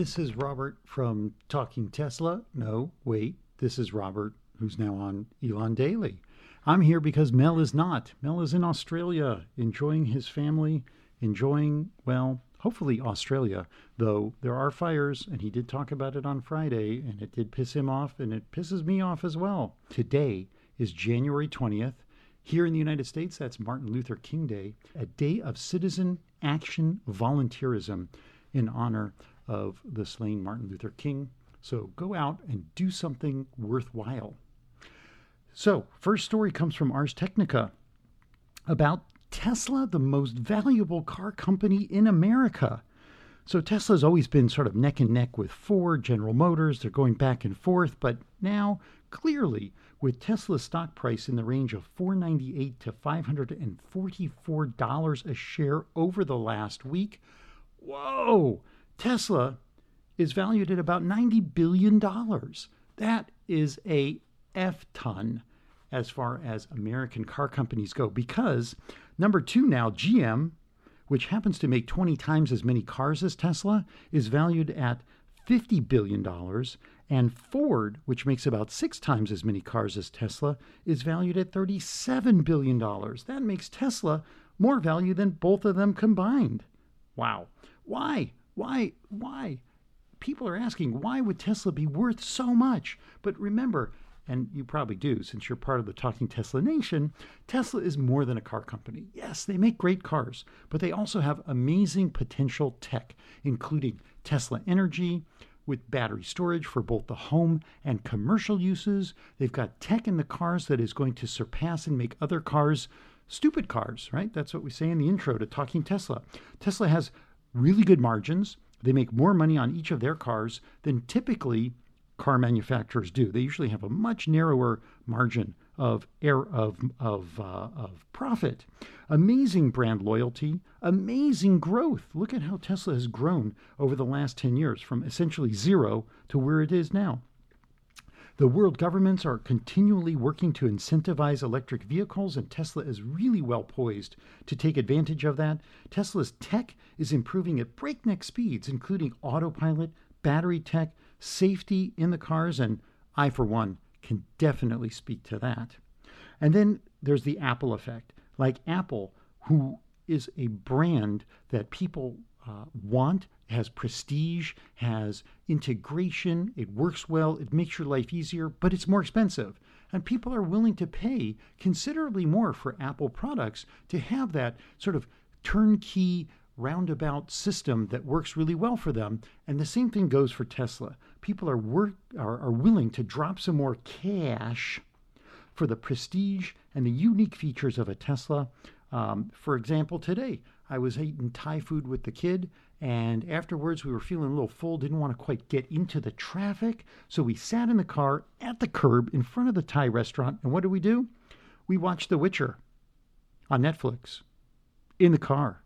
this is Robert from Talking Tesla. No, wait, this is Robert who's now on Elon Daily. I'm here because Mel is not. Mel is in Australia, enjoying his family, enjoying, well, hopefully Australia, though there are fires, and he did talk about it on Friday, and it did piss him off, and it pisses me off as well. Today is January 20th. Here in the United States, that's Martin Luther King Day, a day of citizen action volunteerism in honor of the slain Martin Luther King. So go out and do something worthwhile. So, first story comes from Ars Technica about Tesla, the most valuable car company in America. So, Tesla's always been sort of neck and neck with Ford, General Motors. They're going back and forth, but now, clearly, with Tesla's stock price in the range of 498 to $544 a share over the last week, whoa, Tesla is valued at about $90 billion. That is a F ton as far as American car companies go because number two now, GM, which happens to make 20 times as many cars as Tesla, is valued at $50 billion. And Ford, which makes about six times as many cars as Tesla, is valued at $37 billion. That makes Tesla more value than both of them combined. Wow. Why? Why? Why? People are asking, why would Tesla be worth so much? But remember, and you probably do since you're part of the Talking Tesla Nation, Tesla is more than a car company. Yes, they make great cars, but they also have amazing potential tech, including Tesla Energy with battery storage for both the home and commercial uses. They've got tech in the cars that is going to surpass and make other cars stupid cars, right? That's what we say in the intro to Talking Tesla. Tesla has really good margins. They make more money on each of their cars than typically car manufacturers do. They usually have a much narrower margin of air of of uh, of profit. Amazing brand loyalty, amazing growth. Look at how Tesla has grown over the last 10 years from essentially zero to where it is now. The world governments are continually working to incentivize electric vehicles, and Tesla is really well poised to take advantage of that. Tesla's tech is improving at breakneck speeds, including autopilot, battery tech, safety in the cars, and I, for one, can definitely speak to that. And then there's the Apple effect. Like Apple, who is a brand that people uh, want, has prestige, has integration, it works well, it makes your life easier, but it's more expensive. And people are willing to pay considerably more for Apple products to have that sort of turnkey roundabout system that works really well for them. And the same thing goes for Tesla. People are, work, are, are willing to drop some more cash for the prestige and the unique features of a Tesla. Um, for example, today I was eating Thai food with the kid, and afterwards we were feeling a little full, didn't want to quite get into the traffic. So we sat in the car at the curb in front of the Thai restaurant. And what did we do? We watched The Witcher on Netflix in the car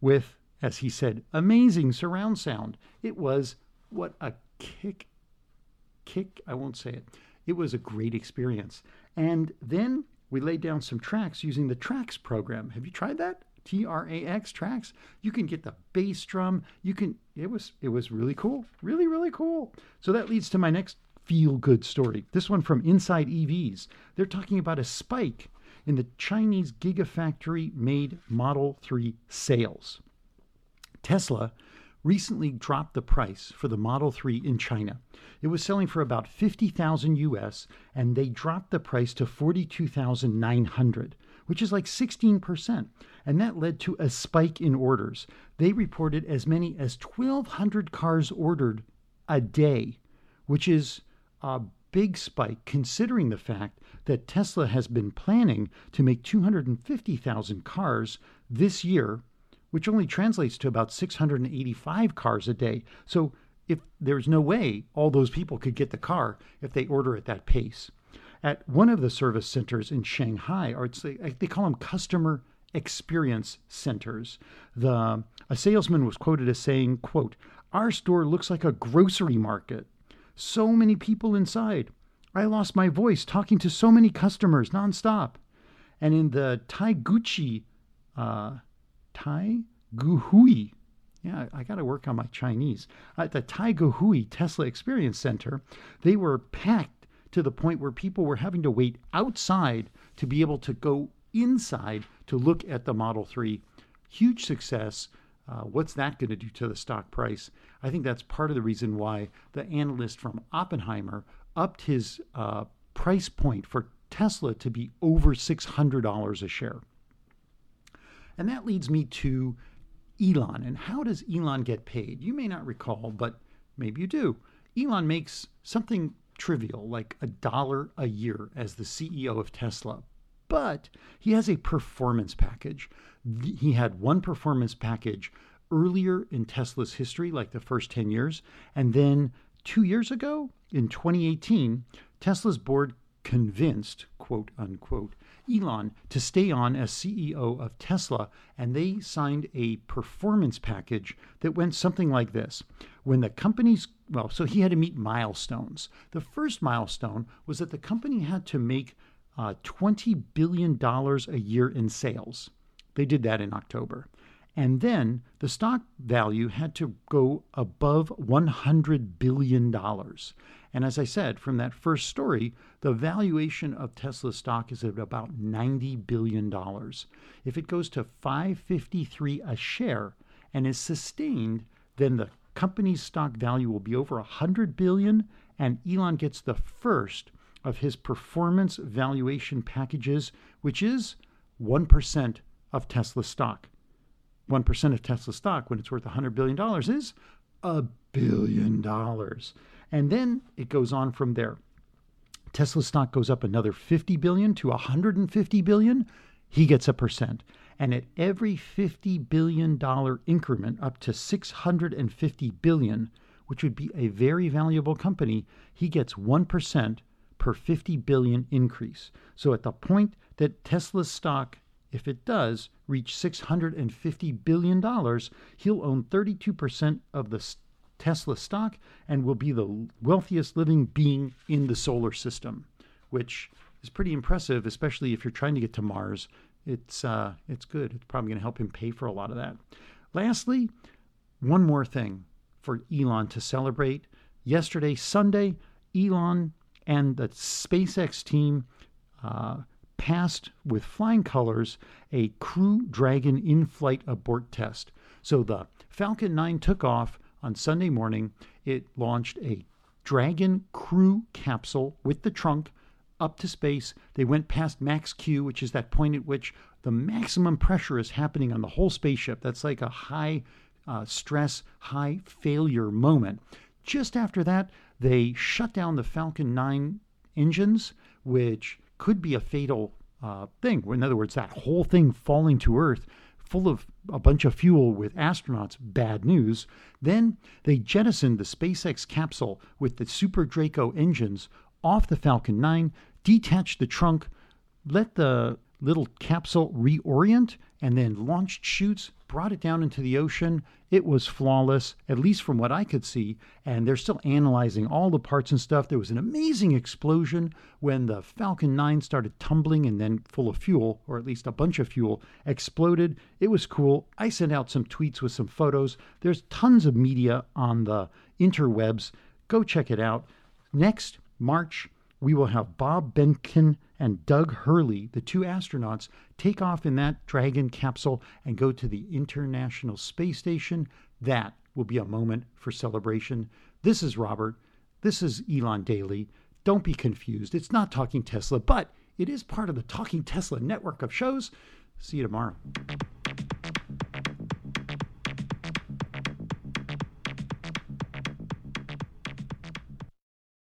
with, as he said, amazing surround sound. It was what a kick, kick, I won't say it. It was a great experience. And then we laid down some tracks using the tracks program. Have you tried that? T R A X tracks. You can get the bass drum. You can it was it was really cool. Really, really cool. So that leads to my next feel good story. This one from Inside EVs. They're talking about a spike in the Chinese Gigafactory made Model 3 sales. Tesla recently dropped the price for the Model 3 in China. It was selling for about 50,000 US and they dropped the price to 42,900, which is like 16%, and that led to a spike in orders. They reported as many as 1200 cars ordered a day, which is a big spike considering the fact that Tesla has been planning to make 250,000 cars this year, which only translates to about 685 cars a day. So if there's no way all those people could get the car if they order at that pace. At one of the service centers in Shanghai, or they call them customer experience centers, the a salesman was quoted as saying, quote, "Our store looks like a grocery market." So many people inside. I lost my voice talking to so many customers nonstop. And in the Taiguchi, uh, Tai Guhui Yeah, I got to work on my Chinese. At the Taiguhui Tesla Experience Center, they were packed to the point where people were having to wait outside to be able to go inside to look at the Model 3. Huge success. Uh, what's that going to do to the stock price? I think that's part of the reason why the analyst from Oppenheimer upped his uh, price point for Tesla to be over $600 a share. And that leads me to Elon. And how does Elon get paid? You may not recall, but maybe you do. Elon makes something trivial, like a dollar a year as the CEO of Tesla. But he has a performance package. He had one performance package earlier in Tesla's history, like the first 10 years. And then two years ago, in 2018, Tesla's board convinced, quote unquote, Elon to stay on as CEO of Tesla, and they signed a performance package that went something like this. When the company's, well, so he had to meet milestones. The first milestone was that the company had to make uh, $20 billion a year in sales. They did that in October. And then the stock value had to go above $100 billion. And as I said from that first story, the valuation of Tesla stock is at about $90 billion. If it goes to 553 a share and is sustained, then the company's stock value will be over 100 billion and Elon gets the first of his performance valuation packages, which is 1% of Tesla stock. 1% of Tesla stock when it's worth $100 billion is a billion dollars. And then it goes on from there. Tesla stock goes up another 50 billion to 150 billion, he gets a percent. And at every 50 billion dollar increment up to 650 billion, which would be a very valuable company, he gets 1% per 50 billion increase. So at the point that Tesla's stock if it does reach $650 billion, he'll own 32% of the Tesla stock and will be the wealthiest living being in the solar system, which is pretty impressive, especially if you're trying to get to Mars. It's, uh, it's good. It's probably going to help him pay for a lot of that. Lastly, one more thing for Elon to celebrate. Yesterday, Sunday, Elon and the SpaceX team uh, passed with flying colors a Crew Dragon in flight abort test. So the Falcon 9 took off on Sunday morning. It launched a Dragon Crew capsule with the trunk up to space. They went past max Q, which is that point at which the maximum pressure is happening on the whole spaceship. That's like a high uh, stress, high failure moment. Just after that, they shut down the Falcon 9 engines, which could be a fatal uh, thing. In other words, that whole thing falling to Earth full of a bunch of fuel with astronauts, bad news. Then they jettisoned the SpaceX capsule with the Super Draco engines off the Falcon 9, detached the trunk, let the little capsule reorient, and then launched chutes brought it down into the ocean. It was flawless, at least from what I could see. And they're still analyzing all the parts and stuff. There was an amazing explosion when the Falcon 9 started tumbling and then full of fuel, or at least a bunch of fuel, exploded. It was cool. I sent out some tweets with some photos. There's tons of media on the interwebs. Go check it out. Next March, we will have Bob Behnken and Doug Hurley, the two astronauts, take off in that Dragon capsule and go to the International Space Station. That will be a moment for celebration. This is Robert. This is Elon Daily. Don't be confused. It's not Talking Tesla, but it is part of the Talking Tesla network of shows. See you tomorrow.